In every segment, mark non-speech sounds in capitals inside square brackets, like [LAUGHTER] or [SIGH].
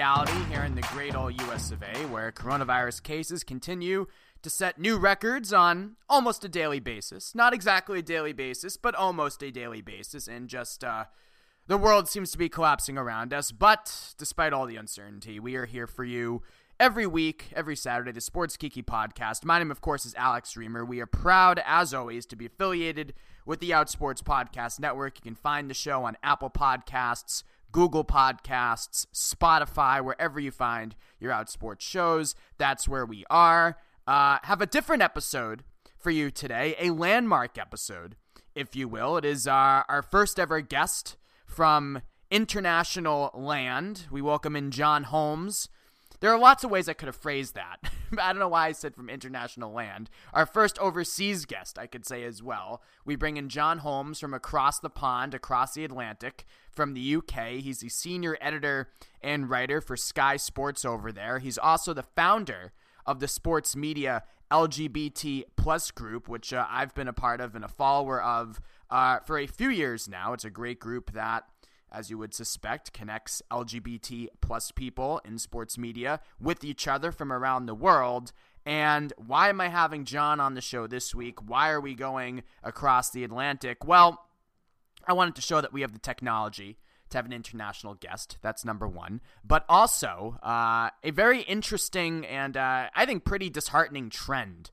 reality here in the great old US of A, where coronavirus cases continue to set new records on almost a daily basis. Not exactly a daily basis, but almost a daily basis, and just uh, the world seems to be collapsing around us. But despite all the uncertainty, we are here for you every week, every Saturday, the Sports Kiki podcast. My name, of course, is Alex Reimer. We are proud, as always, to be affiliated with the Outsports Podcast Network. You can find the show on Apple Podcasts, Google Podcasts, Spotify, wherever you find your Outsports shows. That's where we are. Uh, have a different episode for you today, a landmark episode, if you will. It is our, our first ever guest from international land. We welcome in John Holmes there are lots of ways I could have phrased that. [LAUGHS] I don't know why I said from international land. Our first overseas guest, I could say as well. We bring in John Holmes from across the pond, across the Atlantic, from the UK. He's the senior editor and writer for Sky Sports over there. He's also the founder of the sports media LGBT plus group, which uh, I've been a part of and a follower of uh, for a few years now. It's a great group that as you would suspect, connects LGBT plus people in sports media with each other from around the world. And why am I having John on the show this week? Why are we going across the Atlantic? Well, I wanted to show that we have the technology to have an international guest. That's number one. But also, uh, a very interesting and uh, I think pretty disheartening trend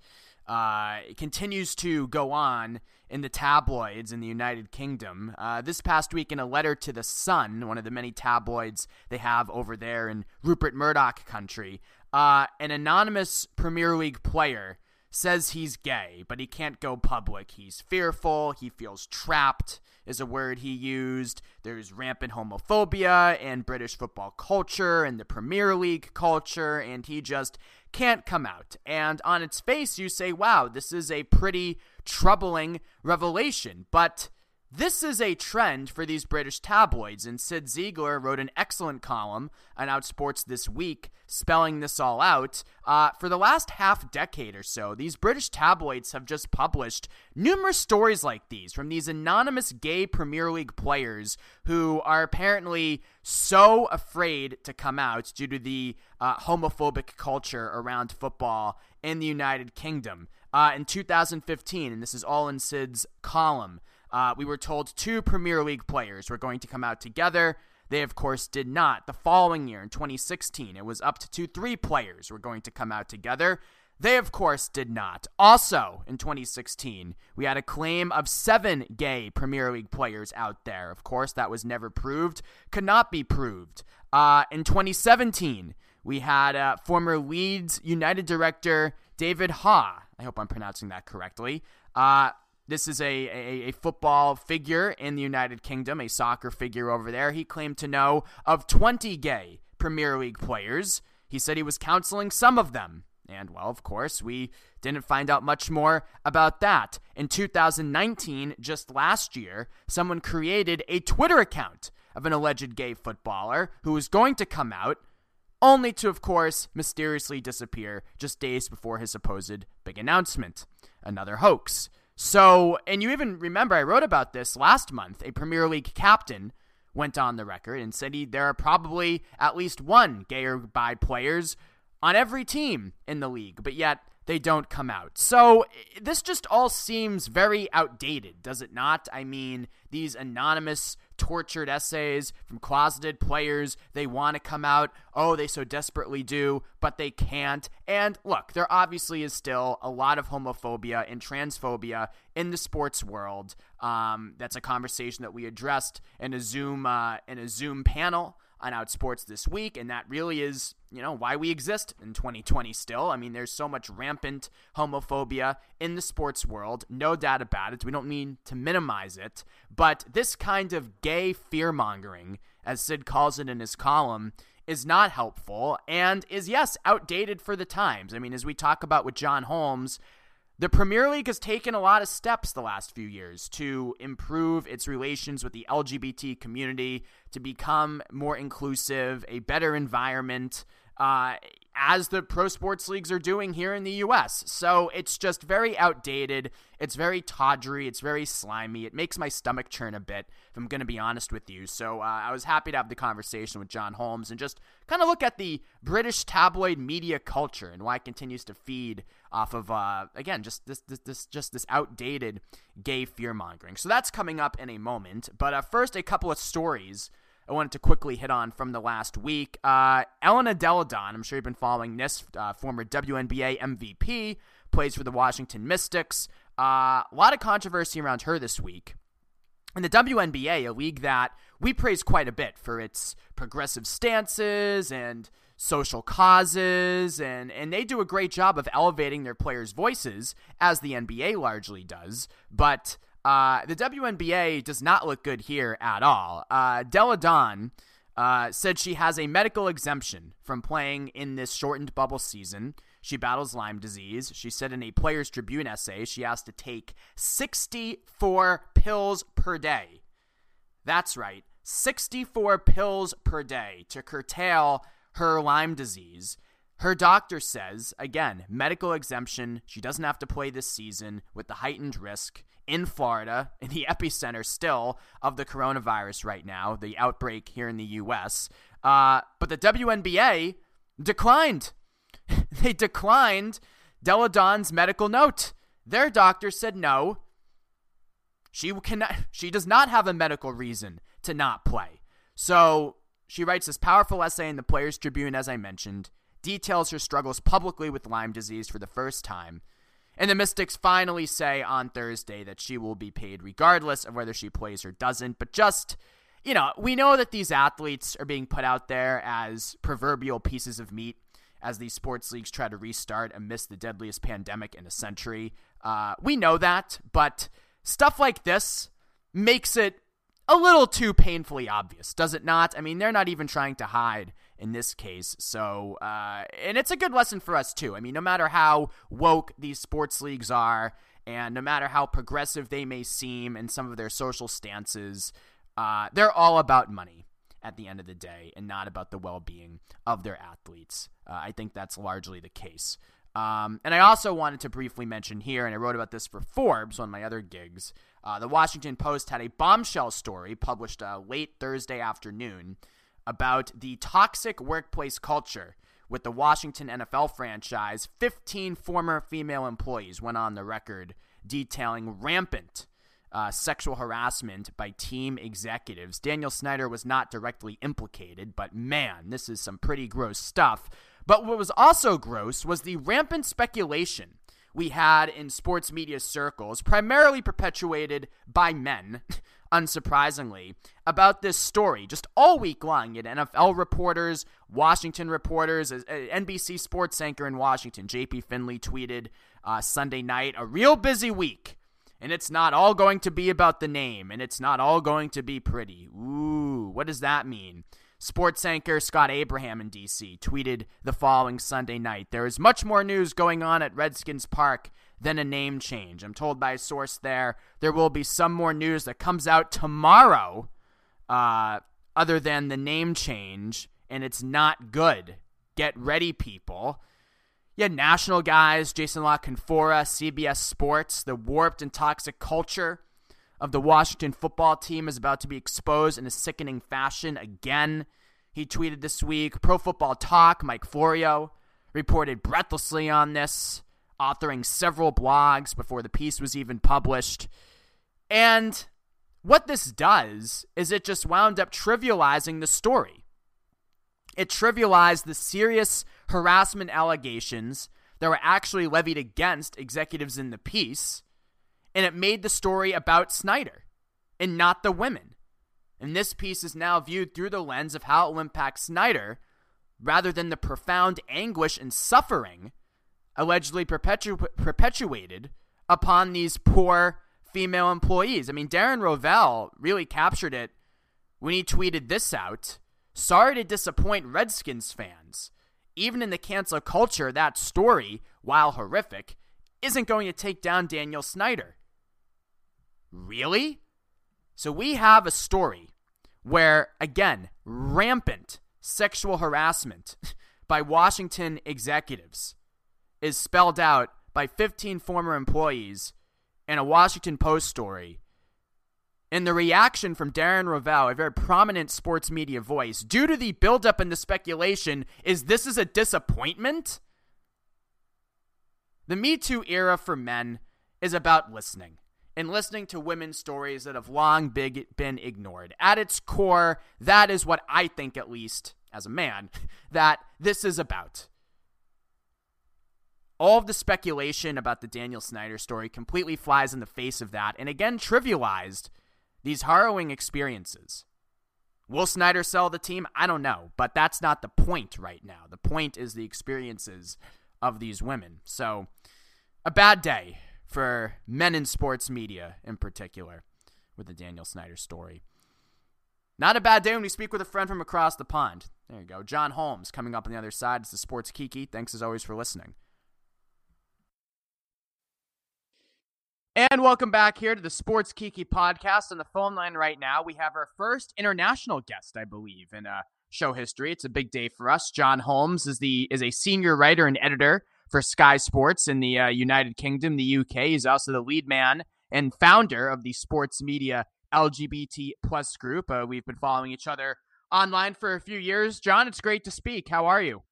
uh, continues to go on in the tabloids in the United Kingdom. Uh, this past week, in a letter to the Sun, one of the many tabloids they have over there in Rupert Murdoch country, uh, an anonymous Premier League player says he's gay, but he can't go public. He's fearful. He feels trapped, is a word he used. There's rampant homophobia in British football culture and the Premier League culture, and he just can't come out. And on its face, you say, wow, this is a pretty troubling revelation. But this is a trend for these British tabloids, and Cyd Zeigler wrote an excellent column on Outsports this week, spelling this all out. Uh, for the last half decade or so, these British tabloids have just published numerous stories like these from these anonymous gay Premier League players who are apparently so afraid to come out due to the uh, homophobic culture around football in the United Kingdom. Uh, in 2015, and this is all in Cyd's column. Uh, we were told two Premier League players were going to come out together. They, of course, did not. The following year, in 2016, it was up to two, three players were going to come out together. They, of course, did not. Also, in 2016, we had a claim of seven gay Premier League players out there. Of course, that was never proved, could not be proved. Uh, in 2017, we had uh, former Leeds United director David Haigh. I hope I'm pronouncing that correctly. Uh, this is a, a, a, football figure in the United Kingdom, a soccer figure over there. He claimed to know of 20 gay Premier League players. He said he was counseling some of them. And, well, of course, we didn't find out much more about that. In 2019, just last year, someone created a Twitter account of an alleged gay footballer who was going to come out, only to, of course, mysteriously disappear just days before his supposed big announcement. Another hoax. So, and you even remember I wrote about this last month. A Premier League captain went on the record and said he, there are probably at least one gay or bi players on every team in the league, but yet they don't come out. So this just all seems very outdated, does it not? I mean, these anonymous tortured essays from closeted players. They want to come out. Oh, they so desperately do, but they can't. And look, there obviously is still a lot of homophobia and transphobia in the sports world. Um, that's a conversation that we addressed in a Zoom uh, in a Zoom panel on Outsports this week, and that really is, you know, why we exist in 2020 still. I mean, there's so much rampant homophobia in the sports world, no doubt about it. We don't mean to minimize it, but this kind of gay fear mongering, as Cyd calls it in his column, is not helpful and is, yes, outdated for the times. I mean, as we talk about with John Holmes, the Premier League has taken a lot of steps the last few years to improve its relations with the LGBT community, to become more inclusive, a better environment. Uh, as the pro sports leagues are doing here in the US. So it's just very outdated. It's very tawdry. It's very slimy. It makes my stomach churn a bit, if I'm going to be honest with you. So uh, I was happy to have the conversation with John Holmes and just kind of look at the British tabloid media culture and why it continues to feed off of, uh, again, just this, this, this, just this outdated gay fear mongering. So that's coming up in a moment. But uh, first, a couple of stories I wanted to quickly hit on from the last week. Uh, Elena Delle Donne, I'm sure you've been following this, uh, former WNBA MVP, plays for the Washington Mystics. Uh, a lot of controversy around her this week. In the WNBA, a league that we praise quite a bit for its progressive stances and social causes, and, and they do a great job of elevating their players' voices, as the NBA largely does. But uh, the WNBA does not look good here at all. Uh, Delle Donne uh, said she has a medical exemption from playing in this shortened bubble season. She battles Lyme disease. She said in a Players Tribune essay she has to take 64 pills per day. That's right, 64 pills per day to curtail her Lyme disease. Her doctor says, again, medical exemption. She doesn't have to play this season with the heightened risk in Florida, in the [LAUGHS] epicenter still of the coronavirus right now, the outbreak here in the U.S. Uh, but the WNBA declined. [LAUGHS] they declined Delle Donne's medical note. Their doctor said no. She cannot. She does not have a medical reason to not play. So she writes this powerful essay in the Players Tribune, as I mentioned, details her struggles publicly with Lyme disease for the first time. And the Mystics finally say on Thursday that she will be paid regardless of whether she plays or doesn't. But just, you know, we know that these athletes are being put out there as proverbial pieces of meat as these sports leagues try to restart amidst the deadliest pandemic in a century. Uh, we know that, but stuff like this makes it a little too painfully obvious, does it not? I mean, they're not even trying to hide in this case. So, uh, and it's a good lesson for us too. I mean, no matter how woke these sports leagues are, and no matter how progressive they may seem in some of their social stances, uh, they're all about money at the end of the day and not about the well being of their athletes. Uh, I think that's largely the case. Um, and I also wanted to briefly mention here, and I wrote about this for Forbes, of my other gigs. Uh, the Washington Post had a bombshell story published uh, late Thursday afternoon about the toxic workplace culture with the Washington NFL franchise. 15 former female employees went on the record detailing rampant uh, sexual harassment by team executives. Daniel Snyder was not directly implicated, but man, this is some pretty gross stuff. But what was also gross was the rampant speculation we had in sports media circles, primarily perpetuated by men, [LAUGHS] unsurprisingly, about this story just all week long. You had NFL reporters, Washington reporters, NBC sports anchor in Washington, JP Finlay, tweeted uh, Sunday night, a real busy week. And it's not all going to be about the name, and it's not all going to be pretty. Ooh, what does that mean? Sports anchor Scott Abraham in DC tweeted the following Sunday night There is much more news going on at Redskins Park than a name change. I'm told by a source there there will be some more news that comes out tomorrow uh, other than the name change, and it's not good. Get ready, people. Yeah, national guys, Jason La CBS Sports, the warped and toxic culture of the Washington football team is about to be exposed in a sickening fashion again. He tweeted this week Pro Football Talk, Mike Florio, reported breathlessly on this, authoring several blogs before the piece was even published. And what this does is it just wound up trivializing the story. It trivialized the serious harassment allegations that were actually levied against executives in the piece and it made the story about Snyder and not the women. And this piece is now viewed through the lens of how it will impact Snyder rather than the profound anguish and suffering allegedly perpetu- perpetuated upon these poor female employees. I mean, Darren Rovell really captured it when he tweeted this out. Sorry to disappoint Redskins fans. Even in the cancel culture, that story, while horrific, isn't going to take down Daniel Snyder. Really? So we have a story where, again, rampant sexual harassment [LAUGHS] by Washington executives is spelled out by 15 former employees in a Washington Post story. And the reaction from Darren Rovell, a very prominent sports media voice, due to the buildup and the speculation, is this is a disappointment? The Me Too era for men is about listening and listening to women's stories that have long big, been ignored. At its core, that is what I think, at least as a man, [LAUGHS] that this is about. All of the speculation about the Daniel Snyder story completely flies in the face of that, and again trivialized these harrowing experiences. Will Snyder sell the team? I don't know, but that's not the point right now. The point is the experiences of these women. So, a bad day for men in sports media in particular with the Daniel Snyder story. Not a bad day when we speak with a friend from across the pond. There you go. John Holmes coming up on the other side. It's the Sports Kiki. Thanks as always for listening. And welcome back here to the Sports Kiki podcast. On the phone line right now, we have our first international guest, I believe, in uh, show history. It's a big day for us. John Holmes is the is a senior writer and editor for Sky Sports in the uh, United Kingdom, the UK. He's also the lead man and founder of the sports media LGBT plus group. Uh, we've been following each other online for a few years. John, it's great to speak. How are you?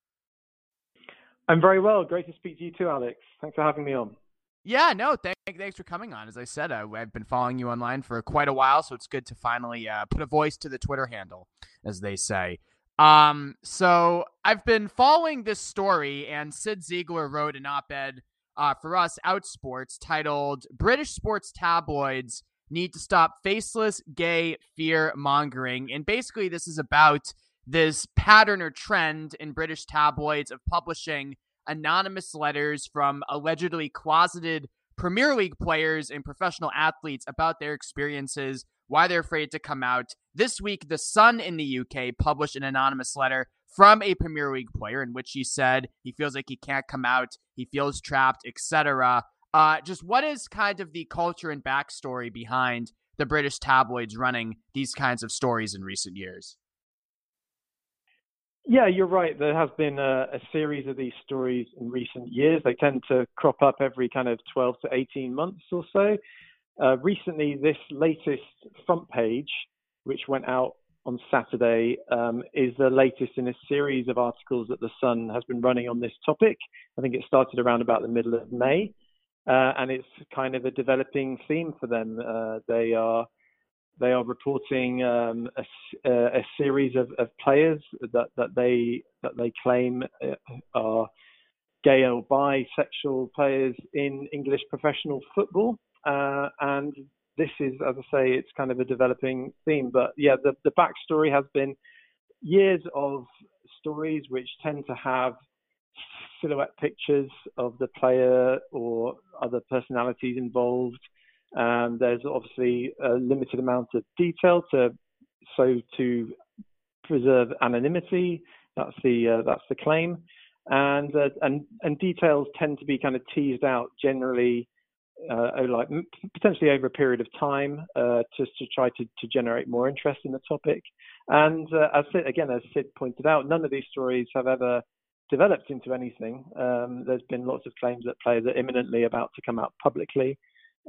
I'm very well. Great to speak to you too, Alex. Thanks for having me on. Yeah, no, thank, thanks for coming on. As I said, uh, I've been following you online for quite a while, so it's good to finally uh, put a voice to the Twitter handle, as they say. Um, so I've been following this story, and Cyd Zeigler wrote an op-ed uh, for us, Outsports, titled "British Sports Tabloids Need to Stop Faceless Gay Fear Mongering," and basically, this is about this pattern or trend in British tabloids of publishing anonymous letters from allegedly closeted Premier League players and professional athletes about their experiences, why they're afraid to come out. This week, The Sun in the UK published an anonymous letter from a Premier League player in which he said he feels like he can't come out, he feels trapped, etc. Uh, just what is kind of the culture and backstory behind the British tabloids running these kinds of stories in recent years? Yeah, you're right. There has been a, a, series of these stories in recent years. They tend to crop up every kind of 12 to 18 months or so. Uh, recently, this latest front page, which went out on Saturday, um, is the latest in a series of articles that The Sun has been running on this topic. I think it started around about the middle of May, uh, and it's kind of a developing theme for them. Uh, they are they are reporting um, a, a, series of, of, players that, that they that they claim uh, are gay or bisexual players in English professional football, uh, and this is, as I say, it's kind of a developing theme. But yeah, the the backstory has been years of stories which tend to have silhouette pictures of the player or other personalities involved and there's obviously a limited amount of detail to so to preserve anonymity. That's the uh, that's the claim, and uh, and and details tend to be kind of teased out generally, uh, like potentially over a period of time, uh, just to try to, to generate more interest in the topic. And uh, as Cyd, again, as Cyd pointed out, none of these stories have ever developed into anything. Um, there's been lots of claims that players are imminently about to come out publicly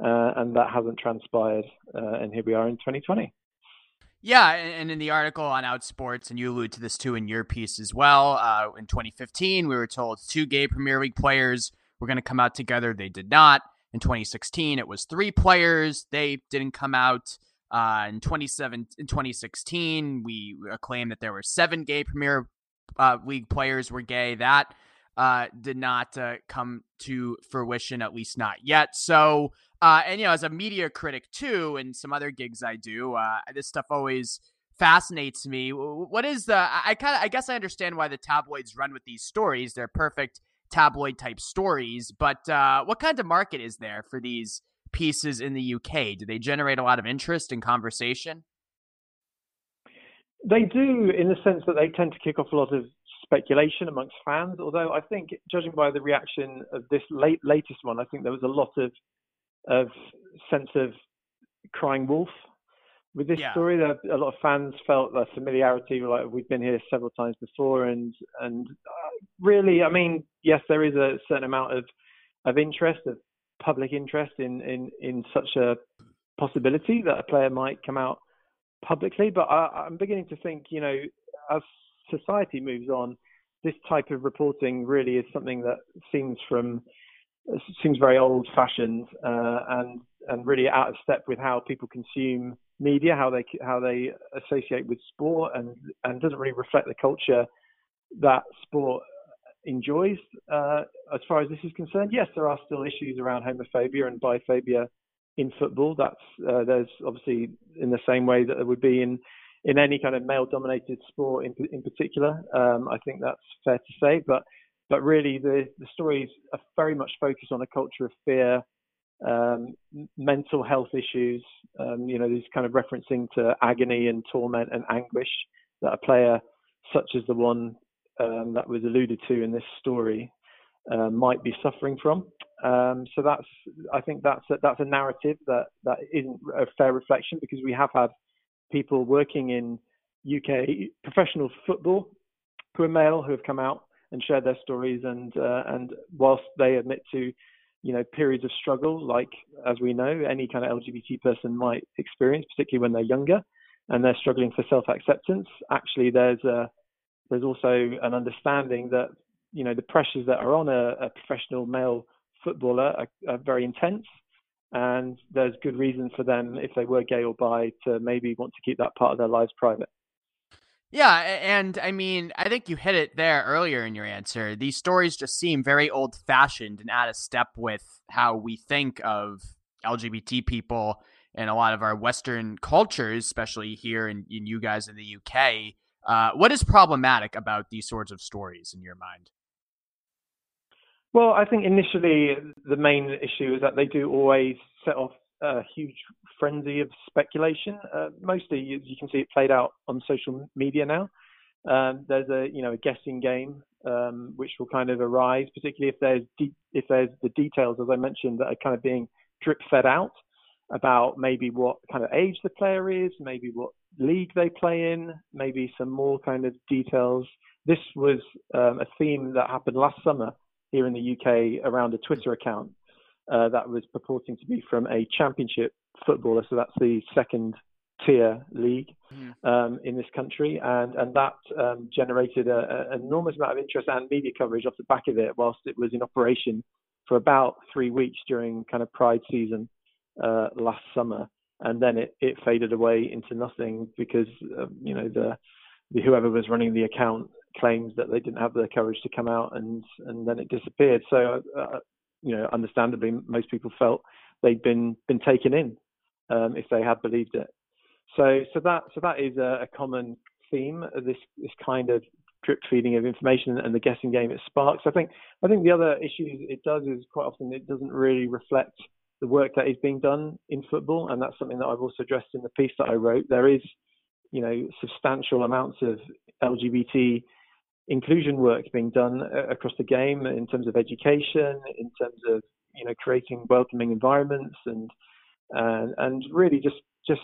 uh, and that hasn't transpired. Uh, and here we are in 2020. Yeah, and in the article on Outsports, and you allude to this too in your piece as well. Uh, in 2015, we were told two gay Premier League players were going to come out together. They did not. In 2016, it was three players. They didn't come out. Uh, in 27, in 2016, we claimed that there were seven gay Premier uh, League players were gay. That uh, did not uh, come to fruition, at least not yet. So uh, and you know, as a media critic too, and some other gigs I do, uh, this stuff always fascinates me. What is the? I kind of, I guess, I understand why the tabloids run with these stories. They're perfect tabloid type stories, but uh, what kind of market is there for these pieces in the UK? Do they generate a lot of interest and conversation? They do, in the sense that they tend to kick off a lot of speculation amongst fans. Although I think, judging by the reaction of this late latest one, I think there was a lot of of sense of crying wolf with this yeah. story. That a lot of fans felt the familiarity, like we've been here several times before, and and uh, really, I mean, yes, there is a certain amount of of interest, of public interest in in in such a possibility that a player might come out publicly. But I, I'm beginning to think, you know, as society moves on, this type of reporting really is something that seems from seems very old fashioned uh, and and really out of step with how people consume media, how they how they associate with sport, and and doesn't really reflect the culture that sport enjoys. Uh, as far as this is concerned, yes, there are still issues around homophobia and biphobia in football. That's uh, there's obviously in the same way that there would be in in any kind of male-dominated sport in in particular. Um, I think that's fair to say, but but really the the stories are very much focused on a culture of fear, um, mental health issues. Um, you know, these kind of referencing to agony and torment and anguish that a player such as the one um, that was alluded to in this story uh, might be suffering from. Um, so that's, I think that's a, that's a narrative that that isn't a fair reflection because we have had people working in UK professional football who are male who have come out and shared their stories and uh, and whilst they admit to you know periods of struggle like as we know any kind of LGBT person might experience particularly when they're younger and they're struggling for self acceptance actually there's a there's also an understanding that you know the pressures that are on a, a professional male footballer are, are, very intense, and there's good reason for them if they were gay or bi to maybe want to keep that part of their lives private. Yeah, and I mean, I think you hit it there earlier in your answer. These stories just seem very old fashioned and out of step with how we think of LGBT people in a lot of our Western cultures, especially here in, in you guys in the UK. Uh, what is problematic about these sorts of stories in your mind? Well, I think initially the main issue is that they do always set off a huge frenzy of speculation. Uh, mostly, as you, can see it played out on social media now. Um, there's a you know a guessing game um, which will kind of arise, particularly if there's de- if there's the details, as I mentioned, that are kind of being drip fed out about maybe what kind of age the player is, maybe what league they play in, maybe some more kind of details. This was um, a theme that happened last summer here in the UK around a Twitter account uh, that was purporting to be from a championship footballer. So that's the second tier league mm. um, in this country, and and that um, generated an enormous amount of interest and media coverage off the back of it, whilst it was in operation for about three weeks during kind of Pride season uh, last summer, and then it, it faded away into nothing because uh, you know the, the whoever was running the account claims that they didn't have the courage to come out and and then it disappeared. So uh, you know, understandably, most people felt they'd been been taken in um, if they had believed it. So so that so that is a, a common theme of this this kind of drip feeding of information and the guessing game it sparks. I think I think the other issue it does is quite often it doesn't really reflect the work that is being done in football, and that's something that I've also addressed in the piece that I wrote. There is, you know, substantial amounts of LGBT inclusion work being done uh, across the game in terms of education, in terms of you know creating welcoming environments, and and and really just just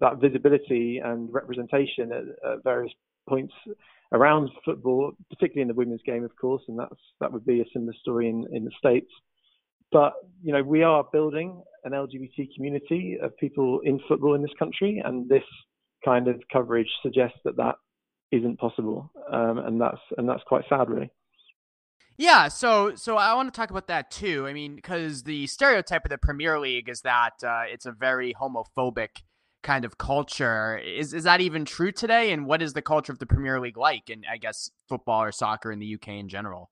that visibility and representation at, at various points around football, particularly in the women's game, of course, and that's that would be a similar story in in the states. But you know, we are building an LGBT community of people in football in this country, and this kind of coverage suggests that that isn't possible, um, and that's and that's quite sad, really. Yeah, so so I want to talk about that too. I mean, because the stereotype of the Premier League is that uh, it's a very homophobic kind of culture. Is is that even true today? And what is the culture of the Premier League like? And I guess football or soccer in the UK in general.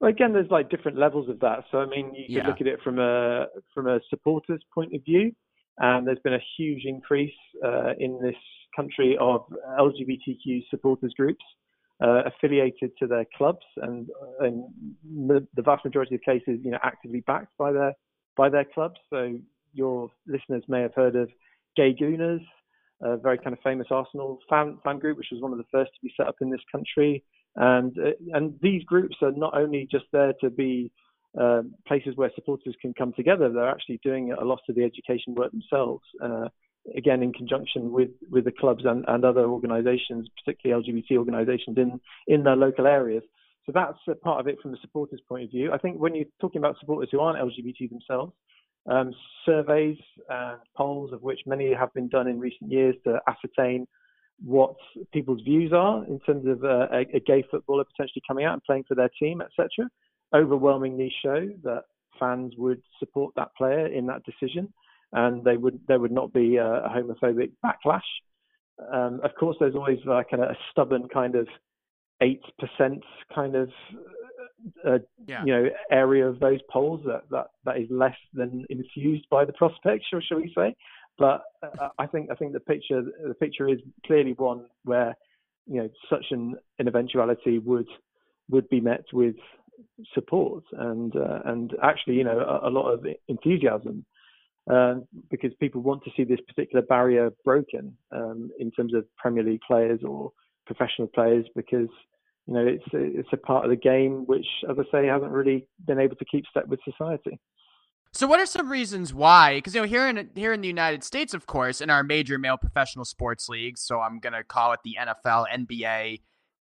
Well, again, there's like different levels of that. So I mean, you yeah. look at it from a from a supporter's point of view, and there's been a huge increase uh, in this country of LGBTQ supporters groups uh, affiliated to their clubs, and, the, the, vast majority of cases, you know, actively backed by their by their clubs. So your listeners may have heard of Gay Gooners, a very kind of famous Arsenal fan fan group, which was one of the first to be set up in this country. And uh, and these groups are not only just there to be uh, places where supporters can come together, they're actually doing a lot of the education work themselves. Again in conjunction with with the clubs and, and other organisations, particularly LGBT organisations in in their local areas. So that's a part of it from the supporters' point of view. I think when you're talking about supporters who aren't LGBT themselves, um, surveys and polls, of which many have been done in recent years to ascertain what people's views are in terms of uh, a, a, gay footballer potentially coming out and playing for their team, etc., overwhelmingly show that fans would support that player in that decision, and they would there would not be a, a homophobic backlash. Um, of course, there's always like a, a stubborn kind of eight percent kind of uh, yeah. you know area of those polls that, that that is less than infused by the prospects, or shall we say? But uh, I think I think the picture the picture is clearly one where you know such an, an eventuality would would be met with support and uh, and actually you know a, a lot of enthusiasm uh, because people want to see this particular barrier broken um, in terms of Premier League players or professional players because you know it's it's a part of the game which, as I say, hasn't really been able to keep step with society. So, what are some reasons why? Because you know, here in here in the United States, of course, in our major male professional sports leagues, so I'm gonna call it the NFL, NBA,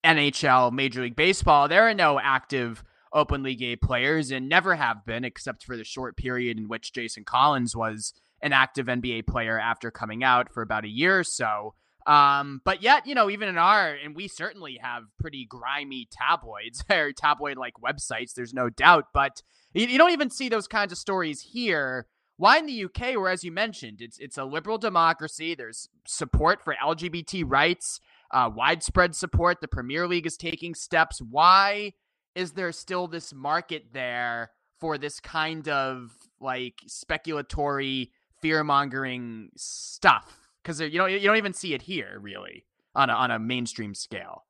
NHL, Major League Baseball. There are no active openly gay players, and never have been, except for the short period in which Jason Collins was an active NBA player after coming out for about a year or so. Um, but yet, you know, even in our, and we certainly have pretty grimy tabloids [LAUGHS] or tabloid like websites, there's no doubt, but you, you, don't even see those kinds of stories here. Why in the UK, where as you mentioned, it's it's a liberal democracy, there's support for LGBT rights, uh, widespread support, the Premier League is taking steps. Why is there still this market there for this kind of like speculatory fear mongering stuff? because you don't you don't even see it here really on a, on a mainstream scale.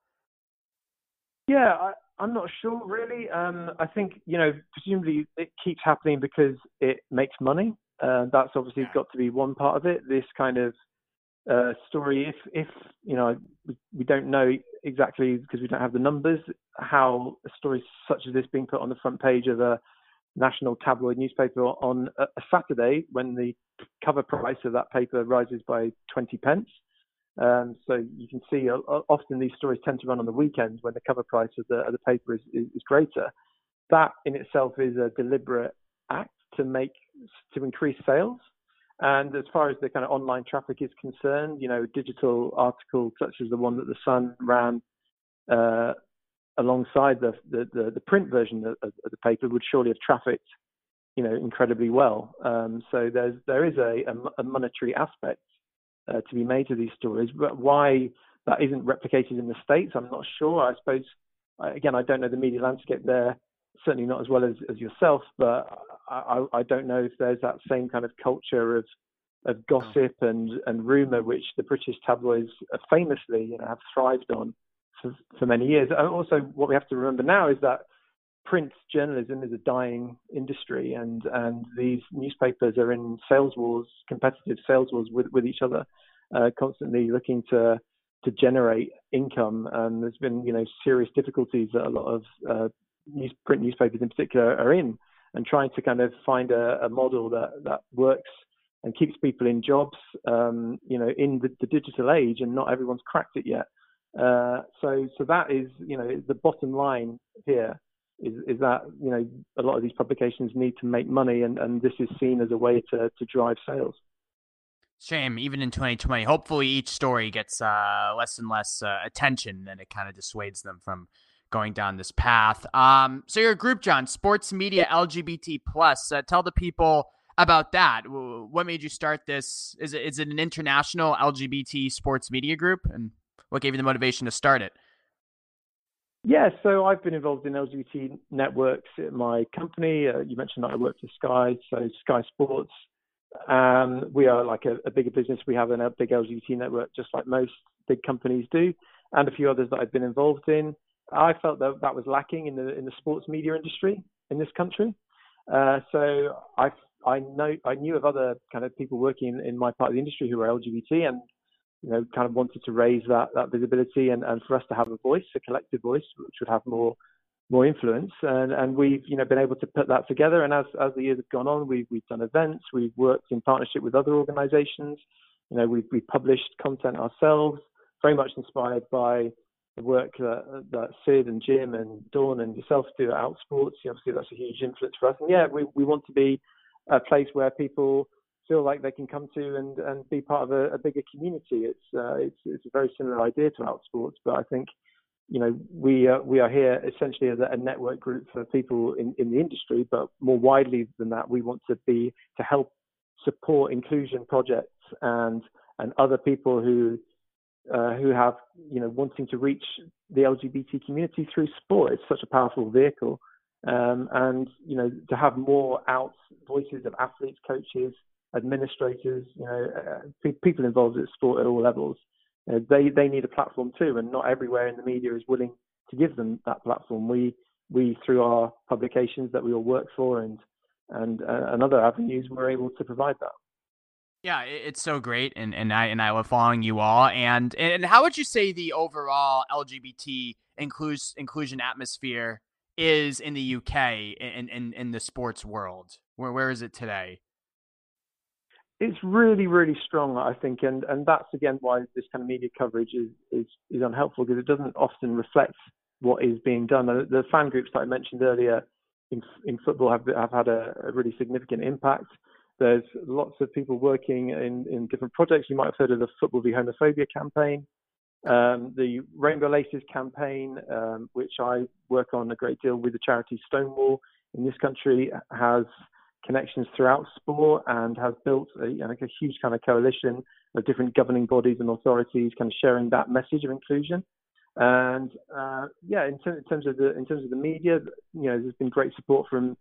Yeah, I, I'm not sure really. Um, I think you know presumably it keeps happening because it makes money. Uh, that's obviously got to be one part of it. This kind of uh, story, if if you know we, we don't know exactly because we don't have the numbers, how story such as this being put on the front page of a national tabloid newspaper on a, Saturday when the cover price of that paper rises by 20 pence. Um, so you can see uh, often these stories tend to run on the weekends when the cover price of the, of the paper is, is, is, greater. That in itself is a deliberate act to make to increase sales. And as far as the kind of online traffic is concerned, you know, digital articles such as the one that the Sun ran uh, alongside the, the, the, the print version of, of, the paper would surely have trafficked, you know, incredibly well. Um, so there's there is a, a, a monetary aspect uh, to be made to these stories, but why that isn't replicated in the states, I'm not sure. I suppose again, I don't know the media landscape there, certainly not as well as, as yourself, but I, I don't know if there's that same kind of culture of of gossip and and rumor which the British tabloids famously you know have thrived on for, for many years. And also, what we have to remember now is that print journalism is a dying industry, and and these newspapers are in sales wars, competitive sales wars with with each other, uh, constantly looking to to generate income. And there's been you know serious difficulties that a lot of uh, news, print newspapers in particular are in, and trying to kind of find a, a model that that works and keeps people in jobs, um, you know, in the, the digital age, and not everyone's cracked it yet. Uh, so, so that is, you know, the bottom line here is, is that, you know, a lot of these publications need to make money, and, and this is seen as a way to, to drive sales. Shame, even in 2020. Hopefully, each story gets uh, less and less uh, attention, and it kind of dissuades them from going down this path. Um, so, your group, John, Sports Media LGBT Plus. Uh, tell the people about that. What made you start this? Is it is it an international LGBT sports media group? And what gave you the motivation to start it? Yeah, so I've been involved in LGBT networks at my company. Uh, you mentioned that I work for Sky, so Sky Sports. Um, we are like a, a, bigger business. We have a big LGBT network, just like most big companies do, and a few others that I've been involved in. I felt that that was lacking in the in the sports media industry in this country. Uh, so I I know I knew of other kind of people working in, in my part of the industry who were LGBT, and you know, kind of wanted to raise that, that visibility and, and for us to have a voice, a collective voice, which would have more more influence. And, and we've, you know, been able to put that together. And as, as the years have gone on, we've, we've done events, we've worked in partnership with other organizations You know, we've, we published content ourselves, very much inspired by the work that, that Cyd and Jim and Dawn and yourself do at Outsports. Obviously, that's a huge influence for us. And yeah, we, we want to be a place where people feel like they can come to and, and be part of a, a bigger community. It's, uh, it's it's a very similar idea to Outsports, but I think you know we uh, we are here essentially as a, a network group for people in, in the industry, but more widely than that, we want to be to help support inclusion projects and and other people who uh, who have you know wanting to reach the LGBT community through sport. It's such a powerful vehicle, um, and you know to have more out voices of athletes, coaches, administrators, you know, uh, people involved in sport at all levels. They they need a platform too, and not everywhere in the media is willing to give them that platform. We we through our publications that we all work for and and uh, and other avenues, we're able to provide that. Yeah, it's so great, and, and I and I love following you all. And and how would you say the overall LGBT inclusion inclusion atmosphere is in the UK in in, in the sports world? Where where is it today? It's really really strong, I think, and and that's again why this kind of media coverage is is is unhelpful because it doesn't often reflect what is being done. The, the fan groups that I mentioned earlier in in football have have had a, a really significant impact. There's lots of people working in, in different projects. You might have heard of the Football v Homophobia campaign, um, the Rainbow Laces campaign, um, which I work on a great deal with the charity Stonewall in this country, has connections throughout sport and has built a, like a huge kind of coalition of different governing bodies and authorities, kind of sharing that message of inclusion. And uh, yeah, in, ter- in, terms of the in terms of the media, you know, there's been great support from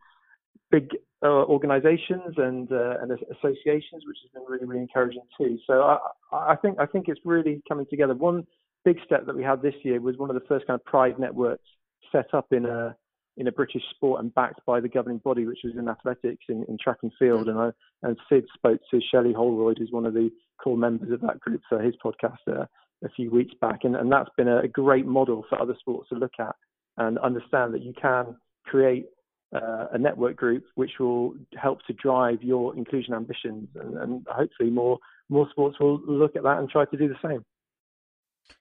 big uh, organisations and uh, and associations, which has been really really encouraging too. So I, I think I think it's really coming together. One big step that we had this year was one of the first kind of pride networks set up in a in a British sport and backed by the governing body, which was in athletics in, in track and field. And I and Cyd spoke to Shelley Holroyd, who's one of the core members of that group, for his podcast uh, a few weeks back. And, and that's been a, a great model for other sports to look at and understand that you can create uh, a network group which will help to drive your inclusion ambitions, and, and, hopefully more more sports will look at that and try to do the same.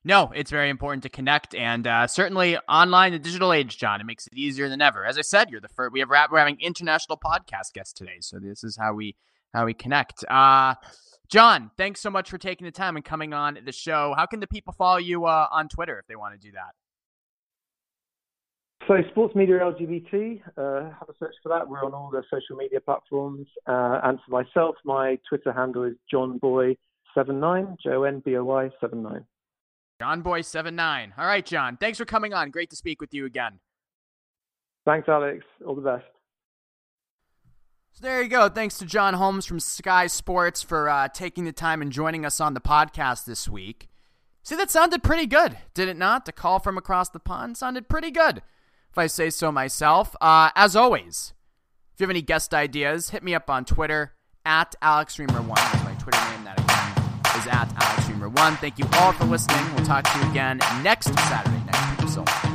No, it's very important to connect, and uh, certainly online, the digital age, John, it makes it easier than ever. As I said, you're the first. We have we're having international podcast guests today, so this is how we how we connect. Uh, John, thanks so much for taking the time and coming on the show. How can the people follow you uh, on Twitter if they want to do that? So, Sports Media LGBT, uh, have a search for that. We're on all the social media platforms. Uh, and for myself, my Twitter handle is johnboy79, J O N B O Y 79. JohnBoy79. All right, John. Thanks for coming on. Great to speak with you again. Thanks, Alex. All the best. So there you go. Thanks to John Holmes from Sky Sports for uh, taking the time and joining us on the podcast this week. See, that sounded pretty good, did it not? The call from across the pond sounded pretty good if I say so myself. Uh, as always, if you have any guest ideas, hit me up on Twitter at AlexReimer1. That's my Twitter name. That again is at AlexReimer1. Thank you all for listening. We'll talk to you again next Saturday next week. So